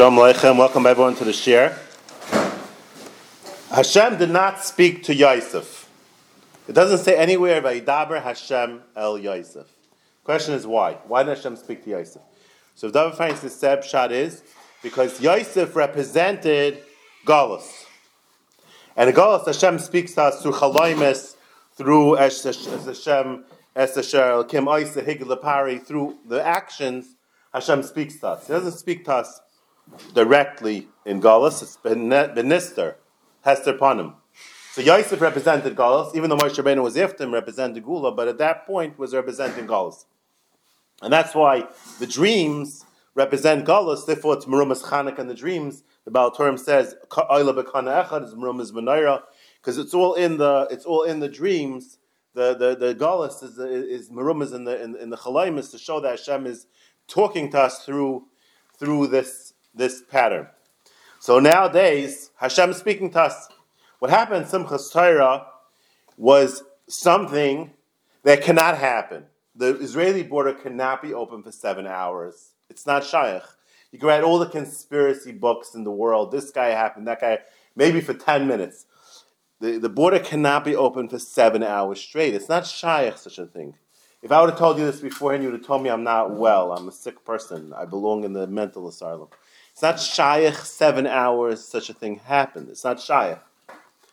Shalom Aleichem, welcome everyone to the share. Hashem did not speak to Yosef. It doesn't say anywhere Vayidaber Hashem El Yosef. Question is why? Why did Hashem speak to Yosef? So if David finds the Seb shot is because Yosef represented Galus. And Galus Hashem speaks to us through Chaloimes, through Hashem, Es Asher, Kim Oisa, Higel through the actions Hashem speaks to us. He doesn't speak to us directly in Galus, it's Benister, Hester Panim. So Yosef represented Galus, even though Moshe Rabbeinu was after him, represented Gula, but at that point was representing Galus. And that's why the dreams represent Galus, therefore it's Merumas Chanuk and the dreams. The Baal Turim says, Oila Bekana Echad is Merumas Menorah, because it's all in the it's all in the dreams. The the the Galus is is Merumas in the in, in the Chalayim to show that Hashem is talking to us through through this this pattern. So nowadays, Hashem is speaking to us. What happened in Simchas Torah was something that cannot happen. The Israeli border cannot be open for seven hours. It's not shaykh. You can write all the conspiracy books in the world. This guy happened, that guy, maybe for 10 minutes. The, the border cannot be open for seven hours straight. It's not shaykh, such a thing. If I would have told you this beforehand, you would have told me I'm not well. I'm a sick person. I belong in the mental asylum. It's not shaykh seven hours such a thing happened. It's not shaykh.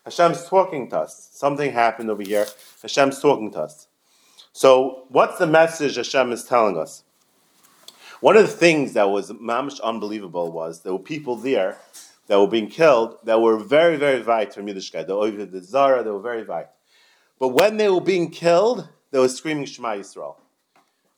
Hashem's talking to us. Something happened over here. Hashem's talking to us. So, what's the message Hashem is telling us? One of the things that was mamish unbelievable was there were people there that were being killed that were very, very vite from Yiddishkeit. They were the Zara, they were very vite. But when they were being killed, they were screaming Shema Yisrael.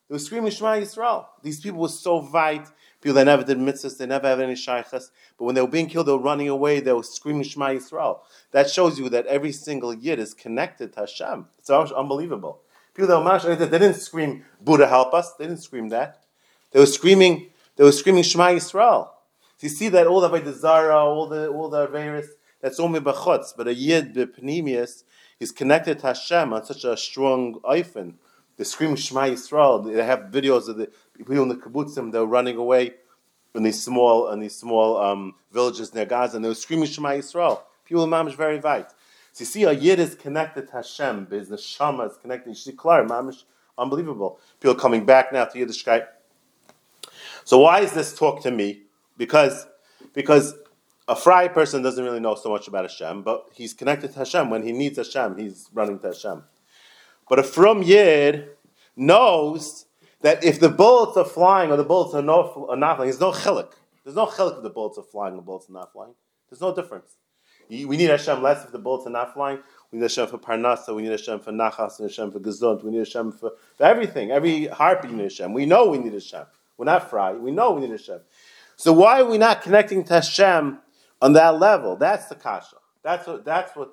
They were screaming Shema Yisrael. These people were so vite. People that never did mitzvahs, they never had any shaykhs. But when they were being killed, they were running away. They were screaming Shema Yisrael. That shows you that every single yid is connected to Hashem. It's unbelievable. People that were they didn't scream Buddha help us. They didn't scream that. They were screaming. They were screaming Shema Yisrael. So you see that all the Zara, all the all the various that's only bechutz, but a yid b'pnimius is connected to Hashem on such a strong oifen. They scream Shema Yisrael. They have videos of the people in the kibbutzim. They're running away in these small in these small um, villages near Gaza, and they were screaming Shema Yisrael. People in Mamish very right. So you see, a yid is connected to Hashem. His neshama is connected. You see, klar, Mamish, unbelievable. People coming back now to Yiddishkeit. So why is this talk to me? Because because a fry person doesn't really know so much about Hashem, but he's connected to Hashem. When he needs Hashem, he's running to Hashem. But a from Yid knows that if the bullets are flying or the bullets are, no, are not flying, there's no chilik. There's no chilik if the bullets are flying or the bullets are not flying. There's no difference. We need Hashem less if the bullets are not flying. We need Hashem for parnasa. We need Hashem for nachas. We need Hashem for gezunt. We need Hashem for, for everything. Every heartbeat we need Hashem. We know we need Hashem. We're not fry. We know we need Hashem. So why are we not connecting to Hashem on that level? That's the kasha. That's what, that's what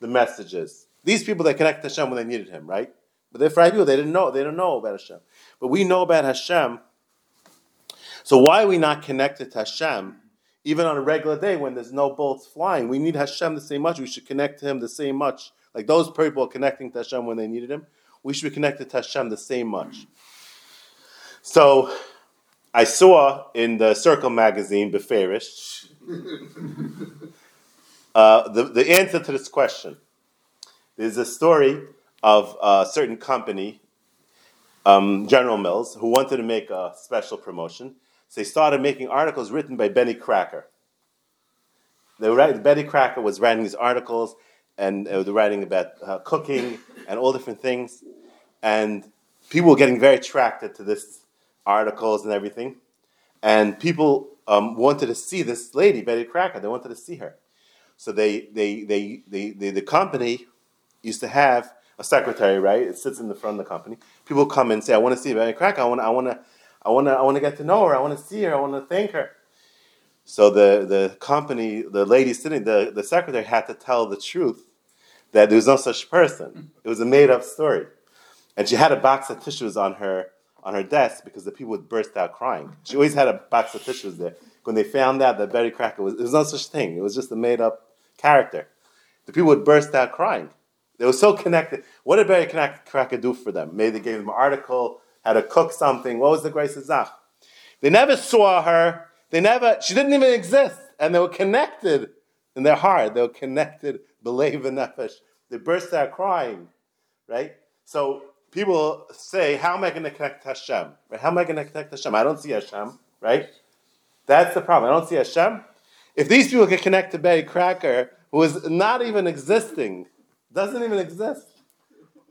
the message is. These people that connect to Hashem when they needed Him, right? But they're people. They didn't know. They don't know about Hashem. But we know about Hashem. So why are we not connected to Hashem? Even on a regular day when there's no bolts flying, we need Hashem the same much. We should connect to Him the same much. Like those people connecting to Hashem when they needed Him, we should be connected to Hashem the same much. So I saw in the Circle magazine, Beferish, uh, the, the answer to this question. There's a story of a certain company, um, General Mills, who wanted to make a special promotion. So they started making articles written by Betty Cracker. They writing, Betty Cracker was writing these articles, and were writing about uh, cooking and all different things. And people were getting very attracted to this articles and everything. And people um, wanted to see this lady, Betty Cracker. They wanted to see her. So they, they, they, they, they, the company used to have a secretary, right? It sits in the front of the company. People come and say, "I want to see Betty Cracker. I want, I want to, I want to, I want to get to know her. I want to see her. I want to thank her." So the the company, the lady sitting, the, the secretary had to tell the truth that there was no such person. Mm-hmm. It was a made up story, and she had a box of tissues on her on her desk because the people would burst out crying. She always had a box of tissues there. When they found out that Betty Cracker was, there was no such thing. It was just a made up character. The people would burst out crying. They were so connected. What did Barry Cracker do for them? Maybe they gave them an article, how to cook something. What was the grace of Zach? They never saw her They never, she didn't even exist. And they were connected in their heart. They were connected, believe in nefesh. They burst out crying, right? So people say, how am I going to connect to Hashem? How am I going to connect to Hashem? I don't see Hashem, right? That's the problem. I don't see Hashem. If these people can connect to Barry Cracker, who is not even existing, doesn't even exist,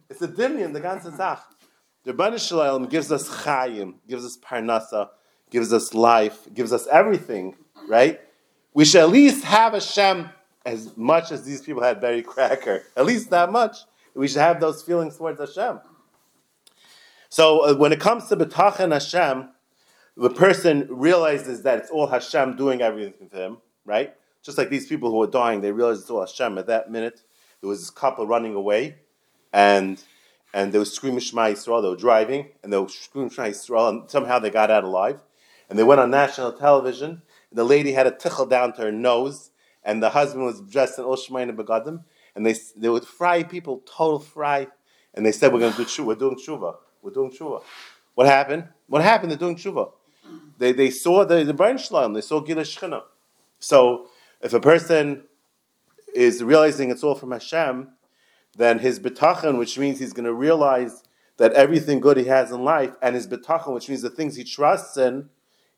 it's a dimion, the ganze Sach. The Rebbeinu Shalom gives us chayim, gives us parnasa, gives us life, gives us everything, right? We should at least have Hashem as much as these people had Betty Cracker. At least that much. We should have those feelings towards Hashem. So uh, when it comes to B'tachan Hashem, the person realizes that it's all Hashem doing everything for him, right? Just like these people who are dying, they realize it's all Hashem. At that minute, there was this couple running away, and and they were screaming Shema Yisrael. They were driving, and they were screaming Shema Yisrael, and somehow they got out alive. And they went on national television. The lady had a tickle down to her nose, and the husband was dressed in Ol Shemayim Begadim, and they they would fry people, total fry, and they said we're going to do tshuva. We're doing tshuva. We're doing tshuva. What happened? What happened? They're doing tshuva. They, they saw the the Baruch Shalom. They saw Gila. So if a person is realizing it's all from Hashem, then his betachan, which means he's going to realize that everything good he has in life, and his betachan, which means the things he trusts in,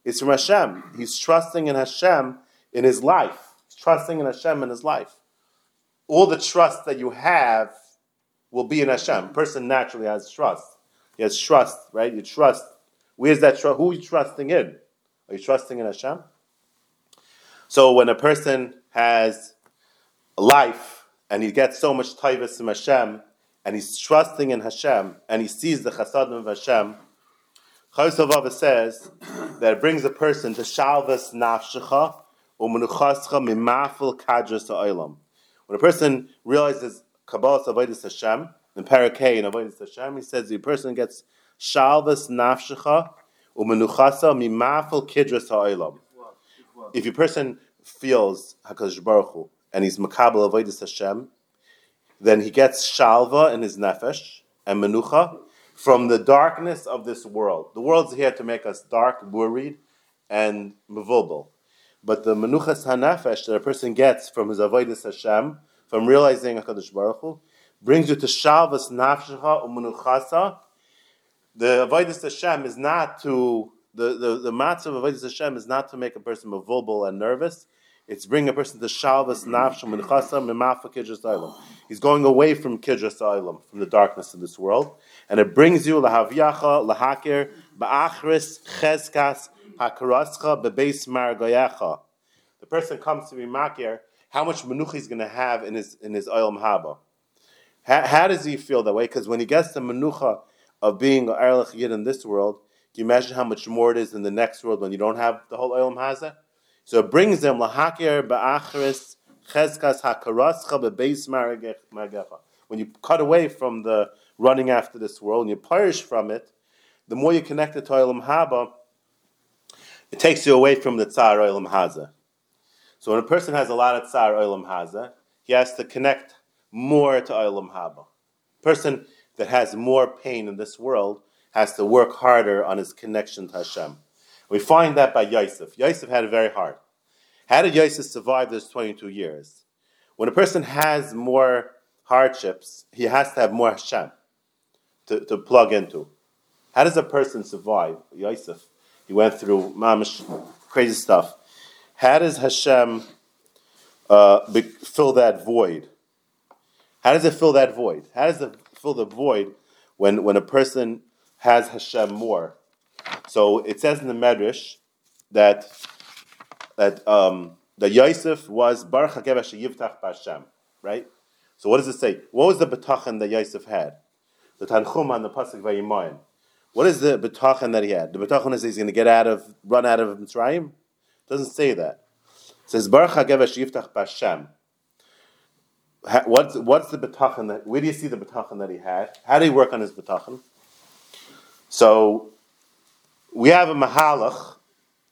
is from Hashem. He's trusting in Hashem in his life. He's trusting in Hashem in his life. All the trust that you have will be in Hashem. A person naturally has trust. He has trust, right? You trust. Where's that trust? Who are you trusting in? Are you trusting in Hashem? So when a person has life and he gets so much taivas from Hashem and he's trusting in Hashem and he sees the chasadim of Hashem, Chovos Halevavos says that it brings a person to shalvas nafshecha umenuchascha mimafil kadras ha'olam. When a person realizes Kabbalah Avodah Hashem, in Parakeh in Avodah Hashem, he says the person gets shalvas nafshecha umenuchasa mimafil kidras ha'olam. If a person feels Hakadosh Baruch Hu, and he's makabel avodas Hashem, then he gets shalva in his nefesh and menucha from the darkness of this world. The world's here to make us dark, worried, and mevulbel. But the menuchas hanefesh that a person gets from his avodas Hashem, from realizing Hakadosh Baruch Hu, brings you to shalvas nafshecha umenuchasa. The avodas Hashem is not to the the the matzah of avodas Hashem is not to make a person mevulbel and nervous. It's bringing a person to shalvas nafsham and chasam mimafa olam. He's going away from olam, from the darkness of this world, and it brings you lahavyacha lahakir ba'achris cheskas hakarascha bebeis margoyacha. The person comes to be makir. How much menucha he's going to have in his in his oil haba? How, how, does he feel that way? Because when he gets the menucha of being erlich yid in this world, can you imagine how much more it is in the next world when you don't have the whole oil hazah? So it brings them lahakir ba'achris cheskas hakarascha bebeis margecha. When you cut away from the running after this world and you perish from it, the more you connect it to Olam Haba, it takes you away from the Tsar Olam Haza. So when a person has a lot of Tsar Olam Haza, he has to connect more to Olam Haba. Person that has more pain in this world has to work harder on his connection to Hashem. We find that by Yosef. Yosef had it very hard. How did Yosef survive those 22 years? When a person has more hardships, he has to have more Hashem to, to plug into. How does a person survive? Yosef, he went through mamish, crazy stuff. How does Hashem uh, be, fill that void? How does it fill that void? How does it fill the void when, when a person has Hashem more? So it says in the Medrash that that um, Yosef was Baruch Hakevesh Yivtach B'Hashem, right? So what does it say? What was the betachan that Yosef had? The Tanchum on the pasuk Vayimayim. What is the betachan that he had? The betachan is he's going to get out of, run out of Mitzrayim. It doesn't say that. It says Baruch Hakevesh Yivtach B'Hashem. What's what's the betachan that? Where do you see the betachan that he had? How did he work on his betachan? So we have a mahalach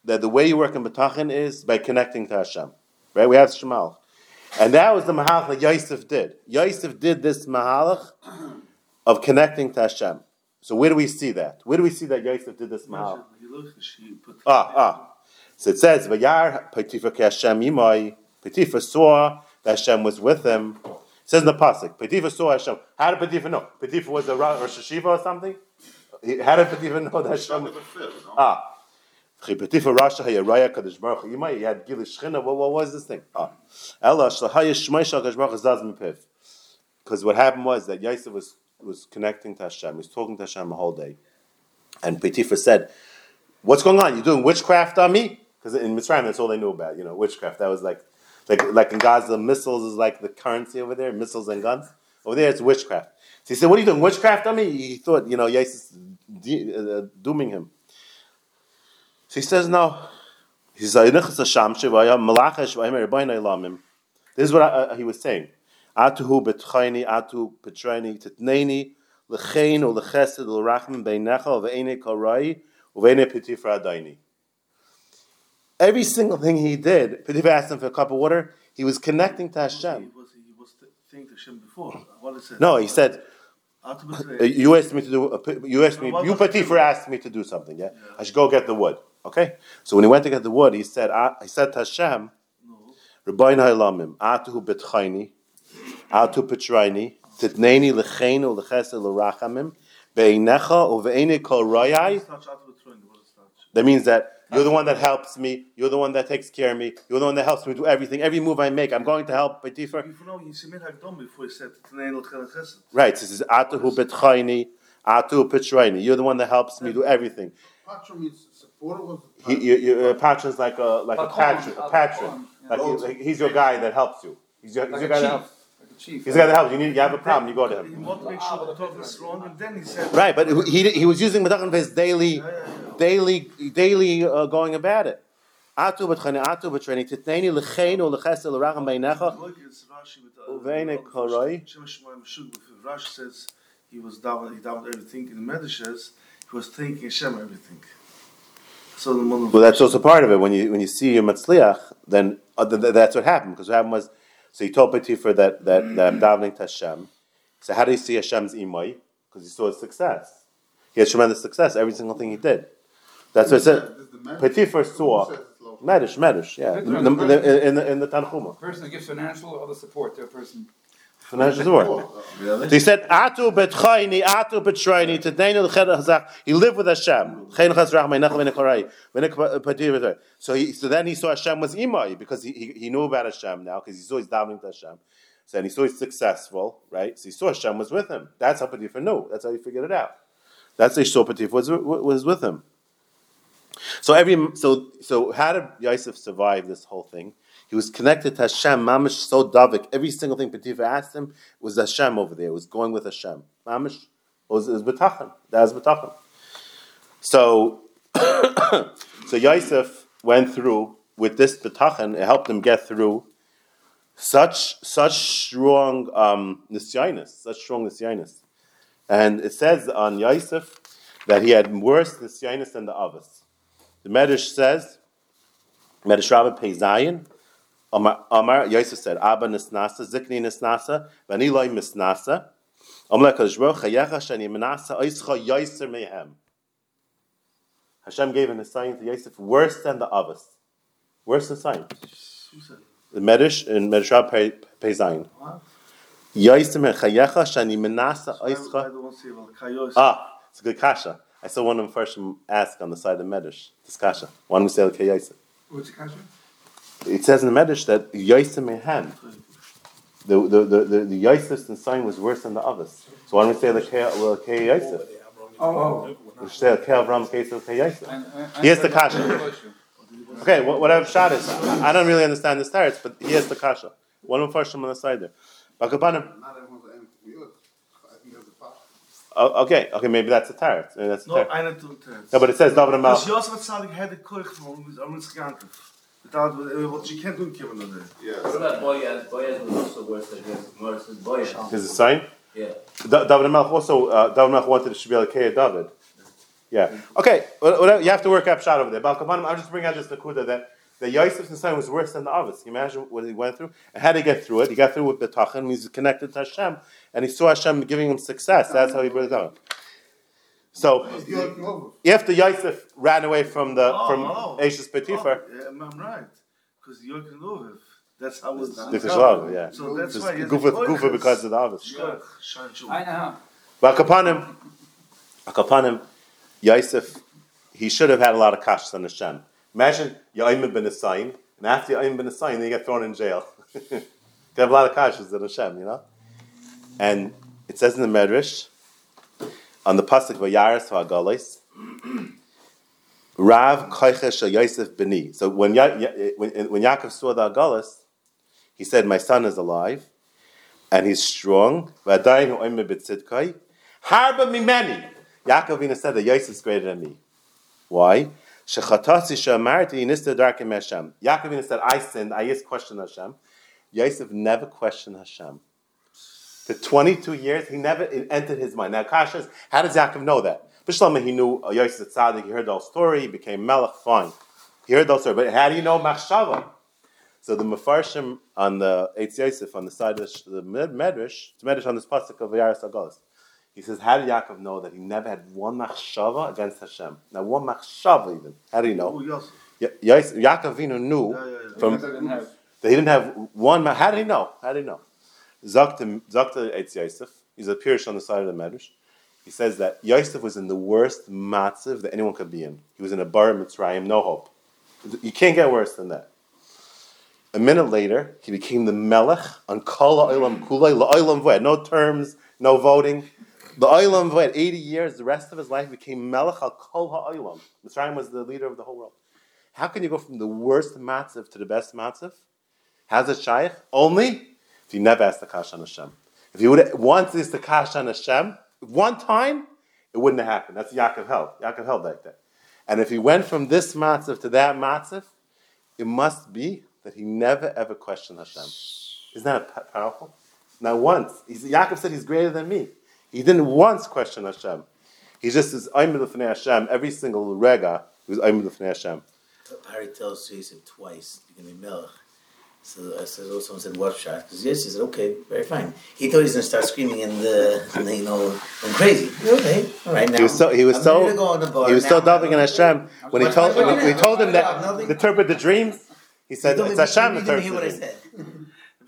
that the way you work in betachin is by connecting to Hashem. Right? We have shemal, and that was the mahalach that Yosef did. Yosef did this mahalach of connecting to Hashem. So where do we see that? Where do we see that Yosef did this mahalach? Ah, ah. So it says, Vayar ke Hashem imai. Potiphar saw that Hashem was with him. It says in the pasuk, Potiphar saw Hashem. How did Potiphar know? Potiphar was a Rosh Hashiva or something. How did Potiphar know that Hashem? Ah. Potiphar Rasha Hayaraya Kadosh Baruch Hu. You he had Gilish Shchina. What, what was this thing? Ah. Ella Shlahaya Shmeisha Kadosh Baruch Hu Zaz Mipiv. Because what happened was that Yosef was was connecting to Hashem. He was talking to Hashem the whole day, and Potiphar said, "What's going on? You're doing witchcraft on me?" Because in Mitzrayim, that's all they knew about. You know, witchcraft. That was like, like, like in Gaza, missiles is like the currency over there. Missiles and guns. Over there, it's witchcraft. So he said, "What are you doing? Witchcraft on me?" He thought, you know, Yosef uh, dooming him. So he says, "No." He says, "This is what I, uh, he was saying. Atuhu betchayni, atu petrayni, titneni, lechein lechesed beinecha ve'ene karai uve'ene petifra adaini. Every single thing he did, Potiphar asked him for a cup of water, he was connecting to Hashem. He was, he was thinking to Hashem before. Is? No, he said. You asked me to do, uh, you asked me, you Potiphar asked me to do something, yeah? I should go get the wood, okay? So when he went to get the wood, he said, I, he said to Hashem, Rabbein ha'elamim, atuhu betchayni, atu petrayni, titneni lecheinu lechesed l'rachamim, be'inecha uve'ene kol rayai. It's not Atu betray. What is that? That means that you're the one that helps me, you're the one that takes care of me, you're the one that helps me do everything, every move I make, I'm going to help Potiphar. Even though he said Hagdom before he said Tnei L'Chel Chesed. Right, This is says, atuhu betchayni, atu petrayni, you're the one that helps me do everything. Patra means supporter was He, you, you, uh, patron's like a like a Patron, patron, a patron. patron, Like, he- like he's your guy that helps you. He's your, he's your guy that helps. Chief. He's the guy that helps. You need you have a problem, you go to him. wanted to make sure the talk is wrong, and then he said, Right, but he he was using medachin for his daily daily daily uh, going about it. Atu b'tchani, atu b'treni, titneni l'cheinu l'chesed l'racham beinecha. Look, it's Rashi with the- Uveine koroi. Shem Shemaim Shug, if Rashi says he was down, he down everything in the Medishes, he was thinking Hashem everything. So the Well, that's also part of it. When you when you see your matzliach, then uh, th- th- that's what happened. Because what happened was, so he told Potiphar that that, that I'm davening to Hashem. So how did you see Hashem's imay? Because he saw his success. He had tremendous success. Every single thing he did. That's what it said. This is. Potiphar saw Who says? Medish, Medish, yeah, in the, in the, in the, in the Tanchuma. person that gives financial or other support to a person. Financial support. So he said, Atu betchayni, Atu betrayni, tedneinu l'ched hazach. He lived with Hashem. Chen chaz rach meinach v'nechorai, v'nek patir. Uh, so he, so then he saw Hashem was imai because he, he, he knew about Hashem now because he saw he's davening to Hashem. So and he saw he's successful, right? So he saw Hashem was with him. That's how Potiphar knew. That's how he figured it out. That's how he saw Potiphar was, was with him. So every so so how did Yosef survive this whole thing? He was connected to Hashem, Mamish so davik. Every single thing Potiphar asked him was Hashem over there. It was going with Hashem. Mamish was is betachan. That was betachan. So so Yosef went through with this betachan. It helped him get through such such strong um, nisyanis, such strong nisyanis. And it says on Yosef that he had worse nisyanis than the others. The Medrash says, Medrash Rabbah Pei Zayin, Amar, Yosef said, Abba nisnasa, zikni nisnasa, vani loy misnasa, Amar HaKadosh Baruch Hayecha shani menasa, oischa yoiser mehem. Hashem gave an assignment to Yosef worse than the others. Worse than sign. The Medrash in Medrash Pei Zayin. Yoiser chayecha shani menasa, oischa. don't say, well, Kayos. Ah, it's a good kasha. I saw one of them first ask on the side of the Medrash. This kasha. Why don't we say Yosef? What's the question? It says in the Medrash that Yosef Mehan, the the the the, the Yosef's and sign was worse than the others. So why don't we say the Kei Yosef? Oh, oh. We should say the Kei Avram Kei Kei Yosef. And, and, Here's the kasha. Okay, wha- whatever shot is. I don't really understand the stars, but here's the kasha. One of them first on the side there. Bakabanim. Not everyone's an enemy to you. I think that's a Patra. Oh, okay, okay, maybe that's a tarot. Maybe that's a No, tarot. einer tut es. No, but it says David Als Amal. Josef Tzadik had the koich from Armin's Gankev. Without what you can't do, Kevin, on there. Yes. What about Boyaz? Boyaz was also worse than his worse than Boyaz. Is it same? Yeah. Da- David Melch also, uh, David Melch wanted it to be like Kei David. Yeah. Okay, wha- whatever, you have to work up shot over there. But I'll just bring out this Nakuda that the Yosef's son was worse than the others. Can you imagine what he went through? And how did he get through it? He got through with the Betachan, he's connected to Hashem, and he saw Hashem giving him success. That's how he brought it down. So York Nova. after Yosef ran away from the Oh, from oh. Ashes Petifer, Oh, yeah, I'm right. Because York Noviv. That's how it's the Kishlav, yeah. So that's Just why he has Gufa, a Gufa because of the Avis. Shkoch, Shan Shul. I know. But Kapanim, Kapanim, Yosef, he should have had a lot of kashas on Hashem. Imagine Yaim ben Asayin, and after Yaim ben Asayin, you get thrown in jail. you have a lot of kashas on Hashem, you know? And it says in the Medrash, on the pasuk Vayaris Ha'galis, Rav Koichesh Yosef Beni. So when, ya- when, when Yaakov saw the Agalis, he said, My son is alive, and he's strong. Harba mimeni. Yaakov Avinu said that Yosef is greater than me. Why? Shechatasi she'amarti nista darkim Hashem. Yaakov Avinu said, I sinned, I just questioned Hashem. Yosef never questioned Hashem. For 22 years, he never it entered his mind. Now, Kasha how does Yaakov know that? Bishlam, he knew uh, Yosef Tzaddik, he heard the whole story, he became Melech, fine. He heard the whole story, but how do you know Machshava? So the Mefarshim on the Eitz Yosef, on the side of the, the Med- Medrash, it's Medrash on this pasuk of Yaris Agalis. He says, how did Yaakov know that he never had one Machshava against Hashem? Now, one Machshava even. How do you know? Oh, Yosef. Ya- Yos- Yaakov Avinu knew Yeah, yeah, yeah. from Because I that he didn't have one. ma- How did he know? How did he know? Zakta Eitz Yosef. He's a Pirish on the side of the Medrash. He says that Yosef was in the worst matzav that anyone could be in. He was in a bar Mitzrayim, no hope. You can't get worse than that. A minute later, he became the melech on Kol Olam Kulei La'olam V'ed. No terms, no voting. The Olam V'ed, 80 years, the rest of his life became melech al Kol Ha'olam. Mitzrayim was the leader of the whole world. How can you go from the worst matzav to the best matzav? How's it shaykh? Only if you never asked the kash on Hashem. If you would once asked the kash on Hashem, one time, it wouldn't have happened. That's Yaakov held. Yaakov held like that. And if he went from this matzav to that matzav, it must be that he never ever questioned Hashem. Isn't that powerful? Now once, he's, Yaakov said he's greater than me. He didn't once question Hashem. He just is Aimid Lefnei Hashem every single rega. He was Aimid Lefnei Hashem. Harry tells Yosef twice, you're going to be Melech. So I said, oh, someone said, what shot? Because yes, he said, okay, very fine. He thought he was going to start screaming and, uh, and you know, and crazy. Okay, all right, now. He was so he was I'm so ready to go on the bar. he was Now so davening in Hashem when he told when we told him that interpret the dreams. He said don't it's Hashem even hear what I interprets said.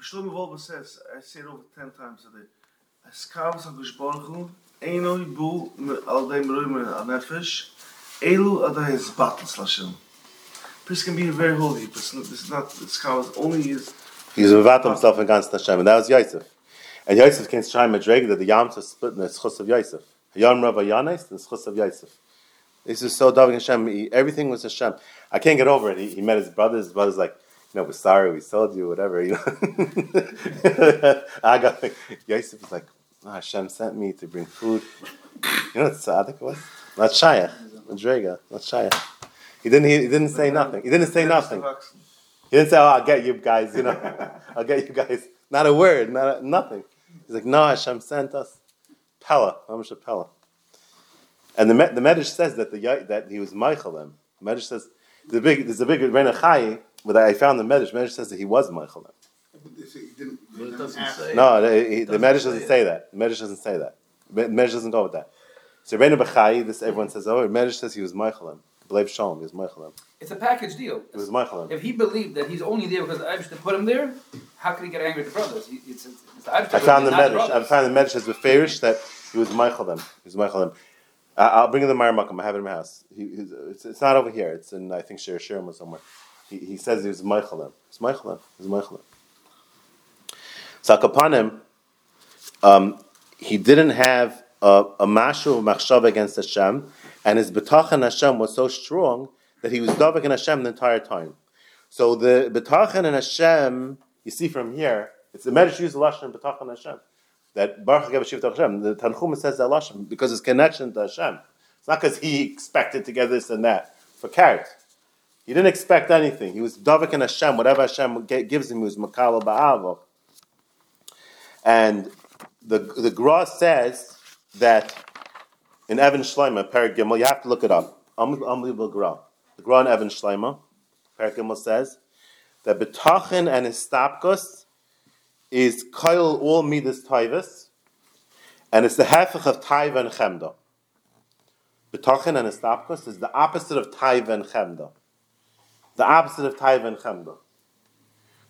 Shlomo Wolbe says, I say it over 10 times a day. Es kam sa gesprochen, Einoi bu me al dem ruime a nefesh, Elu adai battles Lashem. This can be very holy, but it's not, not, how it's only is, He was mevat himself against Hashem, and that was Yosef. And Yosef came to Shai Madreg that the Yam to split in the schus of Yosef. Yom Rav Yanis and schus of Yosef. This is so davening Hashem. He, everything was Hashem. I can't get over it. He, he met his brothers. His brothers like, you know, we're sorry, we sold you, whatever. You know. I got like, Yosef was like, oh, Hashem sent me to bring food. You know what tzaddik was? Not Shaya, Madrega, not Shaya. He didn't. He, he didn't say nothing. He didn't say nothing. He didn't say, "Oh, I'll get you guys," you know. I'll get you guys. Not a word, not a, nothing. He's like, "No, Hashem sent us." Pella, Mamash Pella. And the Me- the Medrash says that the Yai- that he was Michael them. The Medrash says the big there's a big Reina Chai, but I found the Medrash. Medrash says that he was Michael them. But they say he didn't. But it doesn't say. No, the, he, doesn't Medrash say doesn't say that. The Medrash doesn't say that. The Medrash doesn't go with that. So Rabbeinu Bechai, this everyone says, oh, the Medrash says he was Michael Believe Shalom, was Michael. It's a package deal. He was Michael. If he believed that he's only there because Abishta put him there, how could he get angry at the brothers? He, it's, it's, it's the I found the Medrash. I found the Medrash as Beferish that he was Michael them. He was Michael. I- I'll bring in the Meyer Makam. I have it in my house. He, he's, it's, it's not over here. It's in I think Shir Shirim or somewhere. He, he says he was Michael them. He's Michael them. He's Michael them. So Akapanim, um, he didn't have a, a mashu of machshav against Hashem, and his betachan Hashem was so strong that he was davik in Hashem the entire time. So the betachan in Hashem, you see from here, it's the Medrash uses lashon betachan Hashem. That Baruch Hashem. The Tanchuma says that lashon because his connection to Hashem. It's not because he expected to get this and that for carrot. He didn't expect anything. He was davik in Hashem. Whatever Hashem gives him, he was makal ba'avo. And the the Gra says that in Even Shleimah, Perik Gimel, you have to look it up. Unbe- Unbelievable Gra. The Gra in Even Shleimah, Perik Gimel says that betachin and istapkus is koil all midas taivas, and it's the half of taiva and chemda. Betachin and Estapkos is the opposite of Taiva and Chemda. The opposite of Taiva and Chemda.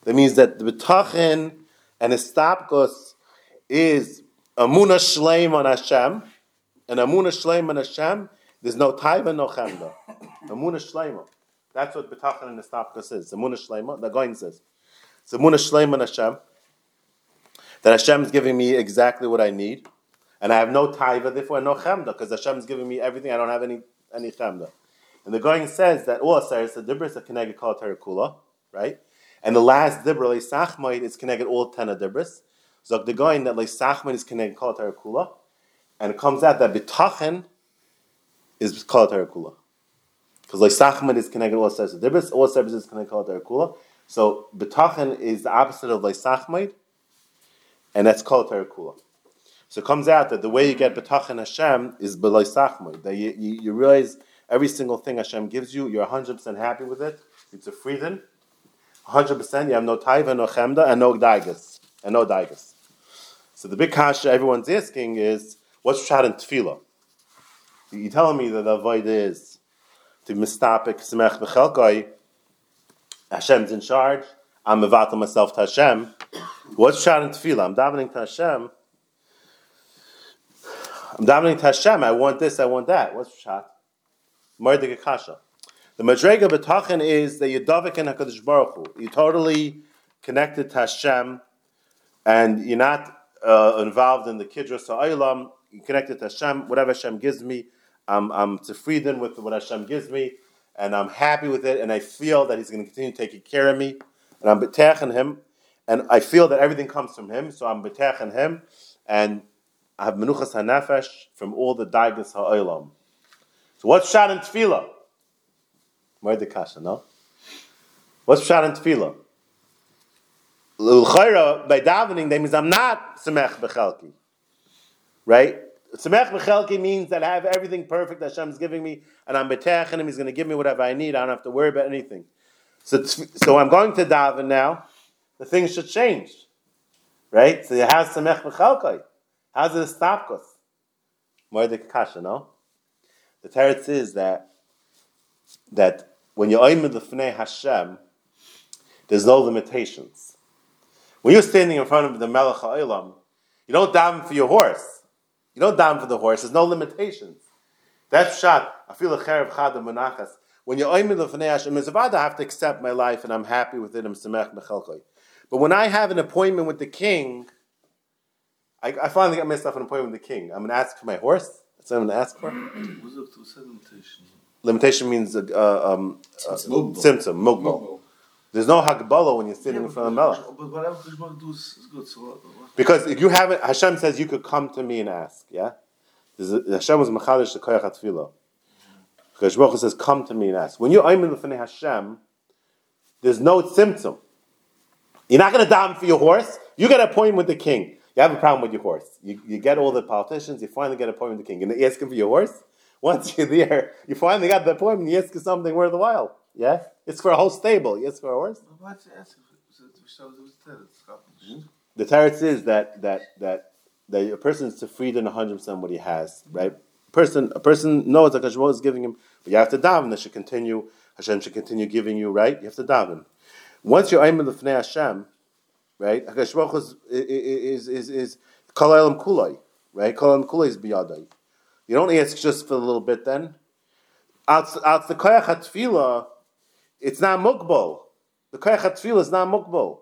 That means that the Betachin and Estapkos is Amuna Shleim on Hashem, and Amuna Shleim on Hashem, there's no Taiva, no Chemda. Amuna Shleima. That's what Betachin and Estapkos is. Amuna Shleima, the Gaon says. It's Amuna Shleim on Hashem, that Hashem is giving me exactly what I need, and I have no Taiva, therefore no Chemda, because Hashem is giving me everything, I don't have any, any Chemda. And the going says that all Aseres, the Dibris, a Keneged Kol Terakula, right? And the last Dibra, Leisachmaid, is Keneged all ten of Dibris. So the going that Leisachmaid is connected Kol Terakula, and it comes out that B'tachen is Kol Terakula. Because Leisachmaid is Keneged all of Dibris, all is Keneged Kol Terakula. So B'tachen is the opposite of Leisachmaid, and that's Kol Terakula. So it comes out that the way you get B'tachan Hashem is B'loi Sachmai. That you, you, you realize every single thing Hashem gives you, you're 100% happy with it. It's a freedom. 100%, you have no taiva, no chemda, and no daigas. And no daigas. So the big kasha everyone's asking is, what's Pshat in Tefillah? You're telling me that the avoid is to mistapik semech b'chelkoi, Hashem's in charge, I'm mevatel myself to Hashem. What's Pshat in Tefillah? I'm davening to Hashem. I'm davening to Hashem. I want this. I want that. What's pshat? Mordecai kasha. The madrega b'tachin is that you're in Hakadosh Baruch Hu. You're totally connected to Hashem, and you're not uh, involved in the kidros ha'olam. Connected to Hashem. Whatever Hashem gives me, I'm I'm freedom with what Hashem gives me, and I'm happy with it. And I feel that He's going to continue taking care of me, and I'm betech Him, and I feel that everything comes from Him. So I'm betech Him, and I have menuchas hanefesh from all the daigas ha'olam. So what's shot in tefillah? Where'd the kasha, no? What's shot in tefillah? L'chayra, by davening, that means I'm not semech bechelki. Right? Semech bechelki means that I have everything perfect that Hashem's giving me, and I'm betech him, He's going to give me whatever I need. I don't have to worry about anything. So, so I'm going to daven now. The things should change. Right? So you have semech bechelki. How's it a stopkos? More the kasha, no? The teretz is that that when you're oimid l'fnei Hashem, there's no limitations. When you're standing in front of the Melech HaOlam, you don't daven for your horse. You don't daven for the horse. There's no limitations. That's shot. I feel a cherev chadam menachas. When you're oimid l'fnei Hashem, I have to accept my life and I'm happy with it. I'm semech bechelkoi. But when I have an appointment with the king, I, I finally got myself an appointment with the king. I'm going to ask for my horse. That's what I'm going to ask for. What's up to say limitation? Limitation means uh, uh, um, uh, symptom, mugbal. There's no hagbala when you're sitting in front of Melech. But whatever Kishmak do is, good. So? Because if you haven't, Hashem says you could come to me and ask. Yeah, There's a, Hashem was machadish the koyach atfilo. Mm-hmm. Because Baruch says, "Come to me and ask." When you're aimin l'fnei Hashem, there's no symptom. You're not going to daven for your horse. You get an appointment with the king. You have a problem with your horse. You, you get all the politicians. You finally get an appointment with the king. And you ask him for your horse. Once you're there, you finally got the appointment. You ask for something worth the while. Yeah, it's for a whole stable. Ask for a horse. Why'd you ask if it was it was dead? It's got- The teretz is that that that that a person is to freed in hundred percent what he has, mm-hmm. right? Person a person knows that Hashem is giving him, but you have to daven. That should continue. Hashem should continue giving you, right? You have to daven. Once you're aimed l'fnei Hashem, right? Hu is is is is kol elam kulai, right? Kol elam kulai is biyadai. You don't ask just for a little bit. Then out the koyach it's not mukbal. The koyach hatfila is not mukbal.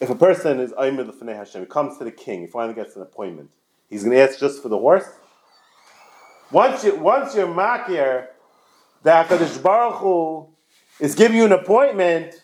If a person is Aymer L'Fnei Hashem, he comes to the king, he finally gets an appointment. He's going to ask just for the horse. Once you once you're makir, that Hakadosh Baruch Hu is giving you an appointment,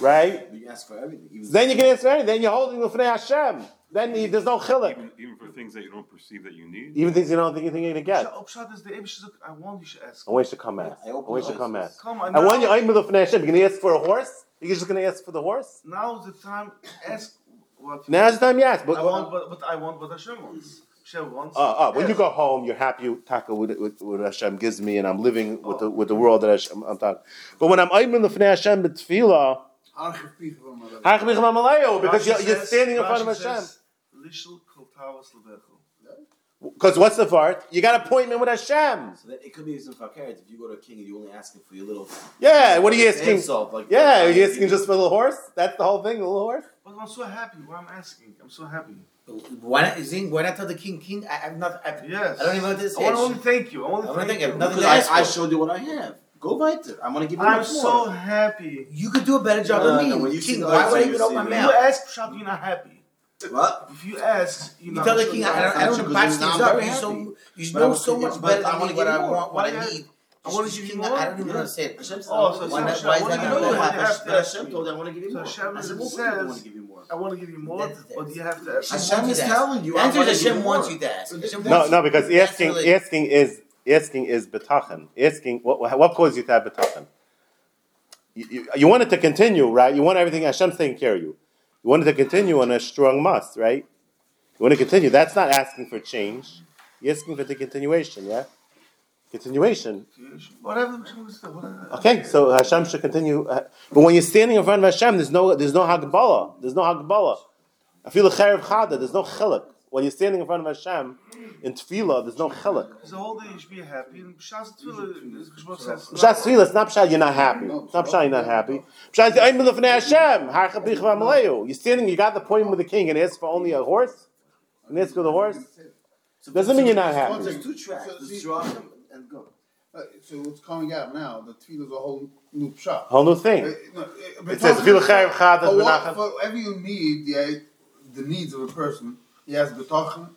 right? You ask for everything. Then you can ask for anything. Then you're holding L'Fnei Hashem. Then he, there's no chiluk. Even, even for things that you don't perceive that you need. Even things you don't think you're going to get. Upshot is the Abish is I want you should ask. I want you to come ask. I I want you to come ask. Come on. And when now- you're Aymer L'Fnei Hashem, you're going to ask for a horse? You're just going to ask for the horse? Now's the time. Ask what. you Now's the time, yes. But, I want, but, but I want what Hashem wants. Hashem wants. Uh, uh, when you go home, you're happy taka with, with what Hashem gives me, and I'm living with the with the world that Hashem, I'm talking. But when I'm aymin l'fnei Hashem b'tefillah, Archivpief van mijn leven. hach mich mamalayo, because Rashi you're, you're standing in front of Rashi Hashem. Says, kol tavas lebecho. Because what's the vart? You got appointment with Hashem. So that it could be some fakert if you go to a king and you only asking for your little Yeah, what are you asking? insult, like Yeah, are you asking just for a little horse? That's the whole thing, a little horse? But I'm so happy. Why I'm asking? I'm so happy. Why not, Zing, why not tell the king, king, I, I'm not, I, Yes. I don't even know what this I want to only thank you. I want to thank thank you. you. Nothing because to ask I, I showed you what I have. Go weiter. I'm gonna give you a horse. I'm so more. happy. You could do a better job No, than uh, me. no, when you king, why would I on even open my CV. If you ask, Pshat, you're not happy. What? If you ask, you're You not tell the king, I, I, I don't Because patch now things I'm up. very You, so, happy. you know I'm so much but better I than wanna me what give I you more. want, what Why I you- need. I want to give you king, more. I don't even Yeah. understand. Hashem said, Oh, so why Hashem not? said, Why is that do you not know? what You happened? have to But Hashem told you I want to give you So more. Hashem I says- I want to give you more. I want to give you more, That's- or do you have to ask? Hashem Hashem is telling you, answer is wanna give Hashem wants you to ask. No, no, because asking, asking is asking is betachan. Asking what what causes you to have betachan? You, you, you want it to continue, right? You want everything Hashem's taking care of you. You want it to continue on a strong must, right? You want to continue. That's not asking for change. You're asking for the continuation, yeah? Continuation. Whatever. Okay, so Hashem should continue. uh, But when you're standing in front of Hashem, there's no there's no Hagbala. There's no Hagbala. I feel a cherev chada. There's no chiluk. When you're standing in front of Hashem in tefillah, there's no chiluk. So whole day you should be happy. And Pshat Tefillah says. Pshat tefillah. It's not pshat. You're not happy. It's not pshat. You're not happy. Pshat is I'm lefnei Hashem. Harcha bich v'amaleu. You're standing. You got the point with the king, and ask for only a horse. And ask for the horse. Doesn't mean you're not happy. There's two tracks. So, There's and go. Uh, so what's coming out now? The tefillah is a whole new pshat. Whole new Uh, thing. no, uh, It says talking- tefillah cherev chada for what- v'nachat. Whatever you need, yeah, the needs of a person, he has betachin,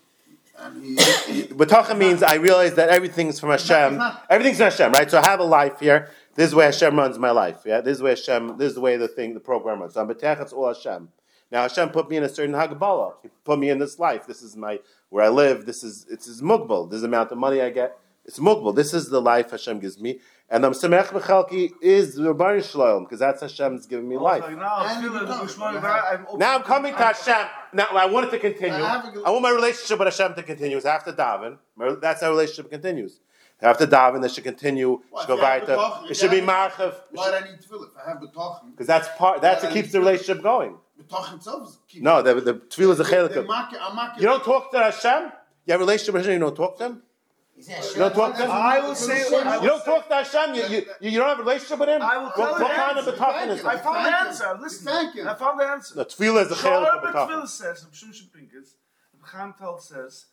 and he. he B'tacha means I realize that everything's from Hashem. Everything's from Hashem, right? So I have a life here. This is the way Hashem runs my life. Yeah, this is the way Hashem. This is the way the thing, the program runs. So I'm. It's all Hashem. Now Hashem put me in a certain hagabala. He put me in this life. This is my where I live. This is it's is mugbal. This is the amount of money I get. It's mugbal. This is the life Hashem gives me. And I'm samech b'chalki is the Bar Shalom because that's Hashem's giving me life. Now, And Tefillah, you don't. Geshbot, I'm open- Now I'm coming to Hashem. Now I want it to continue. I have a- I want my relationship with Hashem to continue. So I have to daven. That's how relationship continues. I have to daven. It should continue. Well, Should go if you weiter. It should be you have- marchav. Why do I need tefillah? If I have betachin, Because that's part. That's what keeps the relationship going. betachin itself is keeping. No, the the tefillah is a chelik. They're of- market- I'm market- You don't talk to Hashem. You have a relationship with Hashem. You don't talk to him. He's not You don't talk to him. I will say. I You will don't talk to Hashem. You, you, you don't have a relationship with him. I will What, tell what you kind of the betachin is I found the answer. Listen, Thank you. I found the answer. The tefillah is a chelik Shor of Tefillah betachin. says, Shum Shum Pinkers, Chaim Tal says,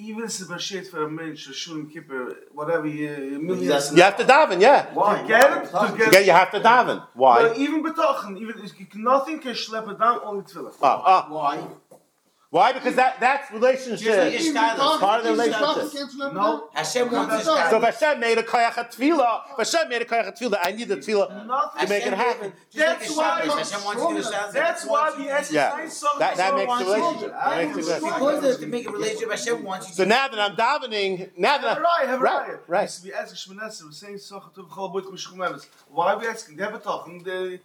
even if it's bashit for a mensch, a shul Kippur, whatever you, millions. You have to daven. Yeah. To get it, to get Again, you have to daven. Why? But even betochen, even nothing can schlep it down only tefillah. Ah, ah. Why? Why? Because that that's relationship. Just like Even Stylus. Part of the relationship. betachin can't slip No. Hashem wants his So So if Hashem made a koyach tefillah, if Hashem made a koyach tefillah, I need the tefillah to make it happen. That's why- Hashem wants you to do That's why the essence Yeah. so That, that makes the relationship. That makes the relationship. Because to make a relationship, Hashem wants you So to. now that I'm davening, now that I'm, right, have right, right. right. We ask Shmoneser, we're saying Socha to B'chol Boit Mishchumemes. Why are we asking? They have a talk, and they,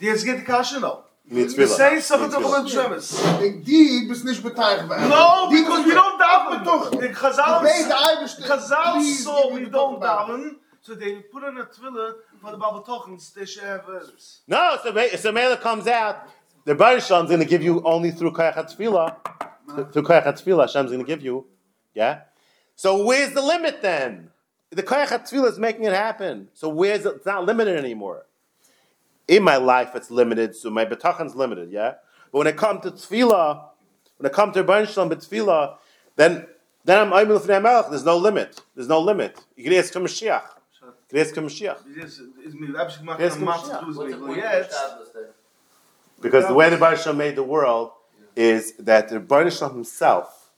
they has get the kasha now. You need We're tefillah. saying Socha You to need B'chol tefillah. Mishchumemes. Die bist nicht beteiligt bei No, because bist- we don't daven. Doch. The Die beide Chazal, Eibischte- Chazal Please saw we don't it. daven, so they put in a tefillah for the Bible Tochens, they should have uh, No, so Ma- so Mela comes out. The Baruch is going to give you only through koyach tefillah. Through koyach tefillah, Hashem's going to give you. Yeah. So where's the limit then? The koyach tefillah is making it happen. So where's it? It's not limited anymore. In my life, it's limited. So my betachan's limited. Yeah. But when it comes to tefillah, when it comes to Baruch Shalom tefillah, then then I'm I'm Lefnei Melech. There's no limit. There's no limit. You can ask for Mashiach. You can ask for Mashiach. Is is mir absch gemacht Yes, am Matz Mashiach. du is What's the mir point of jetzt. Shabbos then? Because the way the Baruch Shalom made the world is that the Baruch Shalom himself,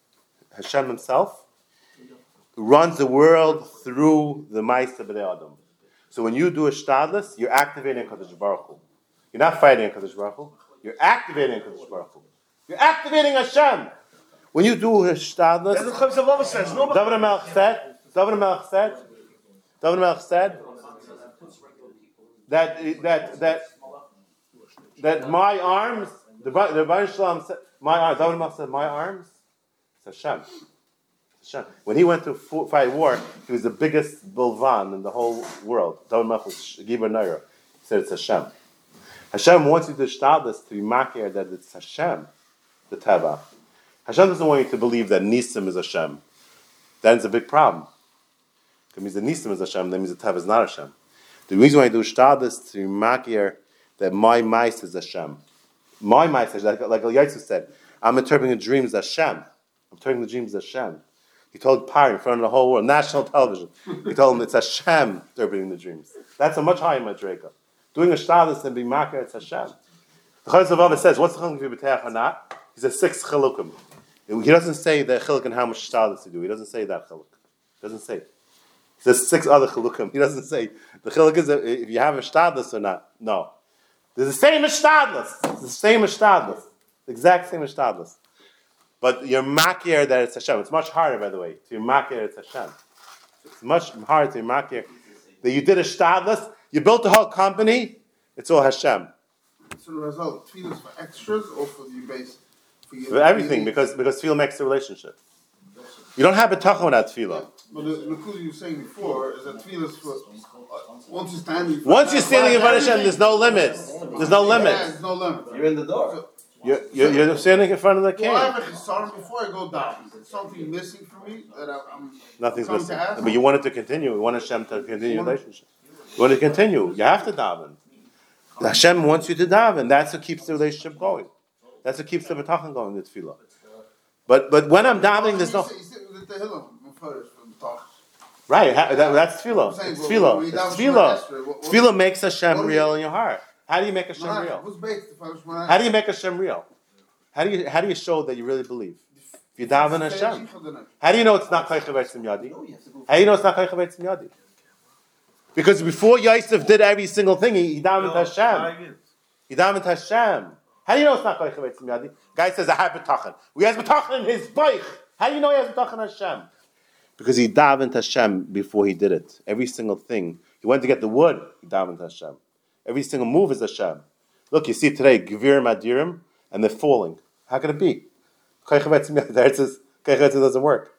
Hashem himself, runs the world through the Maisa B'nai Adam. So when you do a shtadlis, you're activating Kadosh Baruch Hu. You're not fighting Kadosh Baruch Hu. You're activating Kadosh Baruch Hu. You're activating Hashem. When you do a That's what shtadlis, Chaim says. No, David Melch said, David Melch said, David Melch said that that that that my arms, the the Shalom said, my arms. David Melch said, my arms. It's Hashem. When he went to fight war, he was the biggest bulvan in the whole world. David Melch was Naira. Said it's Hashem. Hashem wants you to this to be makir that it's Hashem, the Teva. Hashem doesn't want you to believe that Nisim is Hashem. Then it's a big problem. It means that Nisim is Hashem, that means the Tev is not Hashem. The reason why I do Shtad is to makir that my mice is Hashem. My mice is, like, like Eliyahu said, I'm interpreting the dreams as Hashem. I'm interpreting the dreams as Hashem. He told Pari in front of the whole world, national television. He told him it's Hashem interpreting the dreams. That's a much higher madrega. Doing a Shtad is being be makir, it's Hashem. The Chovos Halevavos says, what's the chiluk if you b'teach or not? He says six chilukim. He doesn't say the chiluk and how much shtadlis to do. He doesn't say that chiluk. He doesn't say. It. He says six other chilukim. He doesn't say the chiluk is uh, if you have a shtadlis or not. No. They're the same as. It's the same as. The exact same as. But you're makir that it's Hashem. It's much harder, by the way, to makir it's Hashem. It's much harder to makir that you did a shtadlis, you built a whole company, it's all Hashem. So the result, tefillas for extras or for the base? For, your, For everything, because because tefillah makes the relationship. You don't have a tachon without tefillah. But the Nakud you were saying before is that tefillas for uh, once you're standing. Once you're standing in front of Hashem, there's no limits. There's no Yeah, limits. there's no limit. You're in the door. You're, you're, you're standing in front of the Well, I king. have a chisaron before I go down. Something missing for me that I, I'm. Nothing's missing. But you want it to continue. You want Hashem to continue your relationship. You want it to continue. You have to daven. Hashem wants you to daven. That's what keeps the relationship going. That's what keeps the betachan going, the tefillah. But but when I'm davening, there's no You sit with the Tehillim first for the talk. right. that- that's tefillah. It's tefillah. It's tefillah. Shemona Esrei, what- what- Tefillah makes Hashem real in your heart. How do you make Hashem real? Who's based the first one? How do you make Hashem real? How do you how do you show that you really believe? If you daven Hashem. How do you know it's not Koycha Beitzim Yadi? How do you know it's not Koycha Beitzim Yadi? Because before Yosef did every single thing, he, he davened to Hashem. He davened to Hashem. How do you know it's not Koycha Beitzim Yadi? Guy says, I have B'tachan. He has B'tachan in his bike. How do you know he has B'tachan Hashem? Because he davened to Hashem before he did it. Every single thing. He went to get the wood, he davened to Hashem. Every single move is Hashem. Look, you see today, Gevir Madirim, and they're falling. How could it be? Koycha Beitzim Yadi. There it says, Koycha Beitzim doesn't work.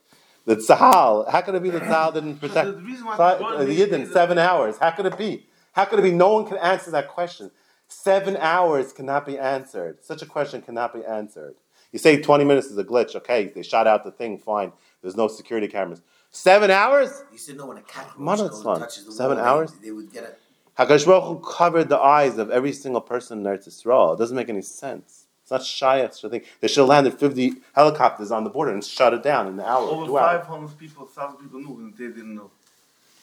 The Tzahal, how could it be the Tzahal didn't protect the reason why the uh, the Yidden seven hours? How could it be? How could it be? No one can answer that question. Seven hours cannot be answered. Such a question cannot be answered. You say 20 minutes is a glitch, okay, they shot out the thing, fine. There's no security cameras. Seven hours? You said no when a cockroach Mother goes and touches the seven wall, hours? They, they would get it. HaKadosh Baruch Hu covered the eyes of every single person in Eretz Yisrael. It doesn't make any sense. It's not shy such a thing. They should have landed 50 helicopters on the border and shut it down in an hour, Over 500 people, 1,000 people knew, and they didn't know.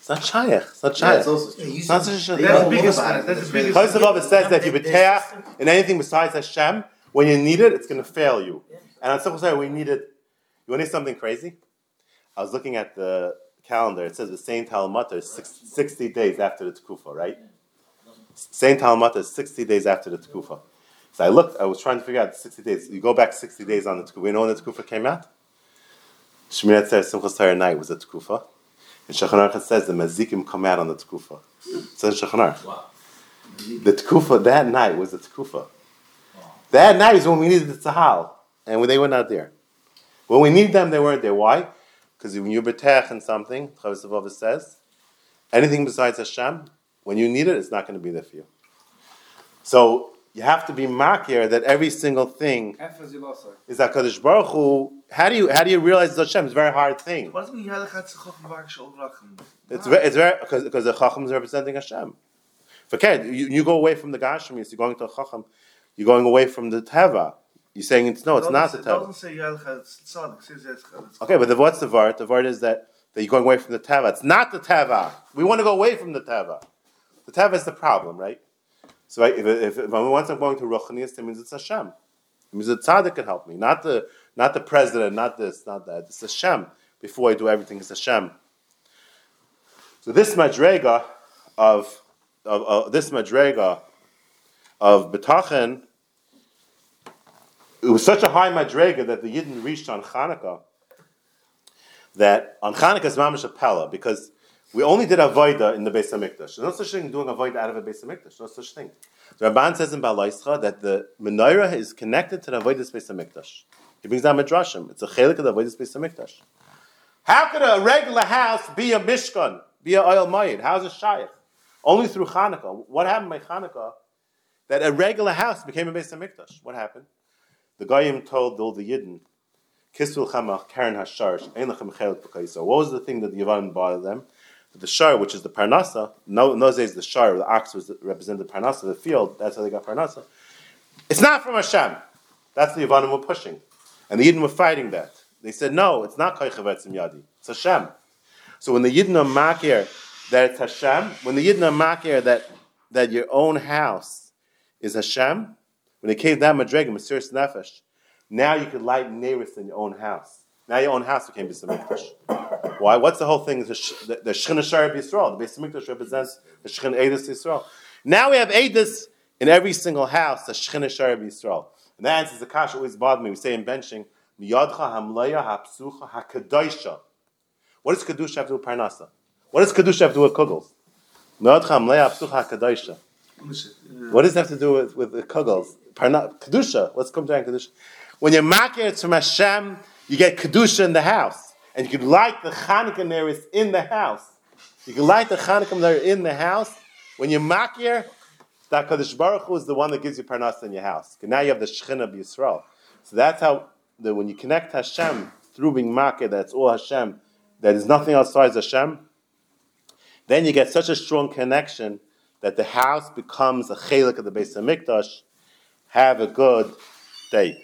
It's not shy. It's not Yeah, it's also Yeah, It's not such a. That's the biggest about one. it. That's the biggest Because of it says that if you There's- beteach in anything besides Hashem, when you need it, it's going to fail you. And on Simple Side, we needed. You want to hear something crazy? I was looking at the calendar. It says the Saint Talmud is six- 60 days after the Tekufa, right? Saint Talmud is 60 days after the Tekufa. So I looked, I was trying to figure out 60 days. You go back 60 days on the Tekufa. You know when the Tekufa came out? Shemirat says Simchas Torah night was the Tekufa. And Aruch says the Mazikim come out on the. So in Shulchan Aruch. The Tekufa, that night was the Tekufa. That night is when we needed the Tzahal. And when they were not there. When we need them, they weren't there. Why? Because when you're betech in something, Chovos Halevavos says, anything besides Hashem, when you need it, it's not going to be there for you. So you have to be makir that every single thing Efra Zilosar. is HaKadosh Baruch Hu. How do you how do you realize it's Hashem? It's a very hard thing. Was mir jeder hat sich auf den Wagen schon overlachen. It's very, it's very because because the Chacham is representing Hashem. Forget you, you go away from the Gashmis, you're going to a Chacham, you're going away from the Teva. You're saying it's no, it's not the It doesn't say jeder it says jeder Okay, but the, what's the vart? The vart is that, that you're going away from the Tava. It's not the Tava. We want to go away from the Tava. The Tava is the problem, right? So right, if, if, if once I'm going to Ruchanias, it means it's Hashem. It means the tzaddik can help me, not the not the president, not this, not that. It's Hashem. Before I do everything, it's Hashem. So this madrega of of, of this madrega of betachen it was such a high madrega that the Yidden reached on Hanukkah that on Hanukkah is mamish a pella because we only did avoida in the Beis Hamikdash. There's no such thing doing avoida out of a Beis Hamikdash. No such thing. The Ramban says in Beha'aloscha that the menorah is connected to the avodas Beis Hamikdash. He brings down midrashim. It's a chelik of the avodas Beis Hamikdash. How could a regular house be a mishkan, be a oil mayid? How's it shaykh? Only through Hanukkah. What happened by Hanukkah? That a regular house became a Beis Hamikdash. What happened? The Goyim told all the Yidden, Kisvil chamach karen hasharish ein lechem chelik b'kaisa. What was the thing that the Yavanim bothered them? The shar, which is the parnasa, no, in those days the shar, the ox was represented parnasa, the field. That's how they got parnasa. It's not from Hashem. That's the Yavanim were pushing, and the Yidden were fighting that. They said, no, it's not koichavetzim yadi. It's Hashem. So when the Yidden are makir that it's Hashem, when the Yidden are makir that that your own house is Hashem, when it came down Madrega, Mesiris Nefesh, now you could light Neris in your own house. Now your own house became Beis Hamikdash. Why? What's the whole thing? The, sh- the, the Shechina Shar Yisrael. The Beis Hamikdash represents the Shechina Edis Yisrael. Now we have Edis in every single house, the Shechina Shar Yisrael. And that answers the kasha always bothered me. We say in benching, Miyadcha Hamleya Hapsucha Hakadoisha. What does Kedusha have to do with Parnasa? What does Kedusha have to do with Kugels? Miyadcha Hamleya Hapsucha Hakadoisha. What does it have to do with, with the kugels? Parna, kedusha. Let's come down to kedusha. When you're makir from Hashem, you get kedusha in the house, and you can light the Chanukah neris in the house. You can light the Chanukah there in the house. When you're makir, that Kadosh Baruch Hu is the one that gives you parnasa in your house. Now you have the Shechina of Yisrael. So that's how the, when you connect Hashem through being makir, that's all Hashem. That is nothing outside Hashem. Then you get such a strong connection that the house becomes a chelik of the Beis Hamikdash. Have a good day.